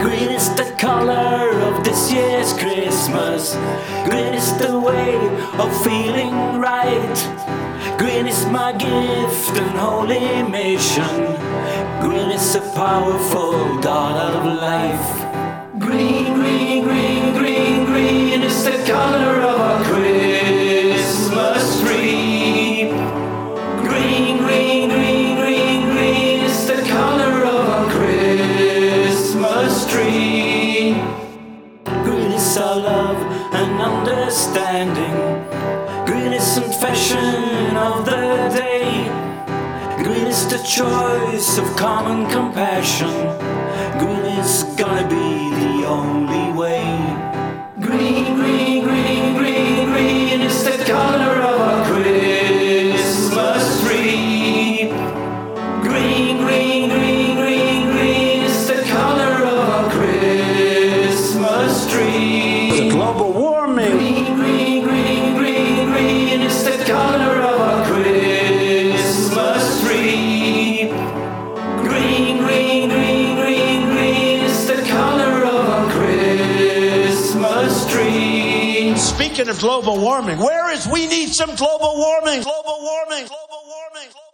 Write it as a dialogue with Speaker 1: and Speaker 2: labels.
Speaker 1: Green is the color of this year's Christmas. Green is the way of feeling right. Green is my gift and holy mission. Green is a powerful god of life. Love and understanding. Green isn't fashion of the day. Green is the choice of common compassion. Green is gonna be the only way. Green, green, green, green, green is the color of our Christmas tree. Green,
Speaker 2: speaking of global warming, where is we need some global warming, global warming, global warming, global warming.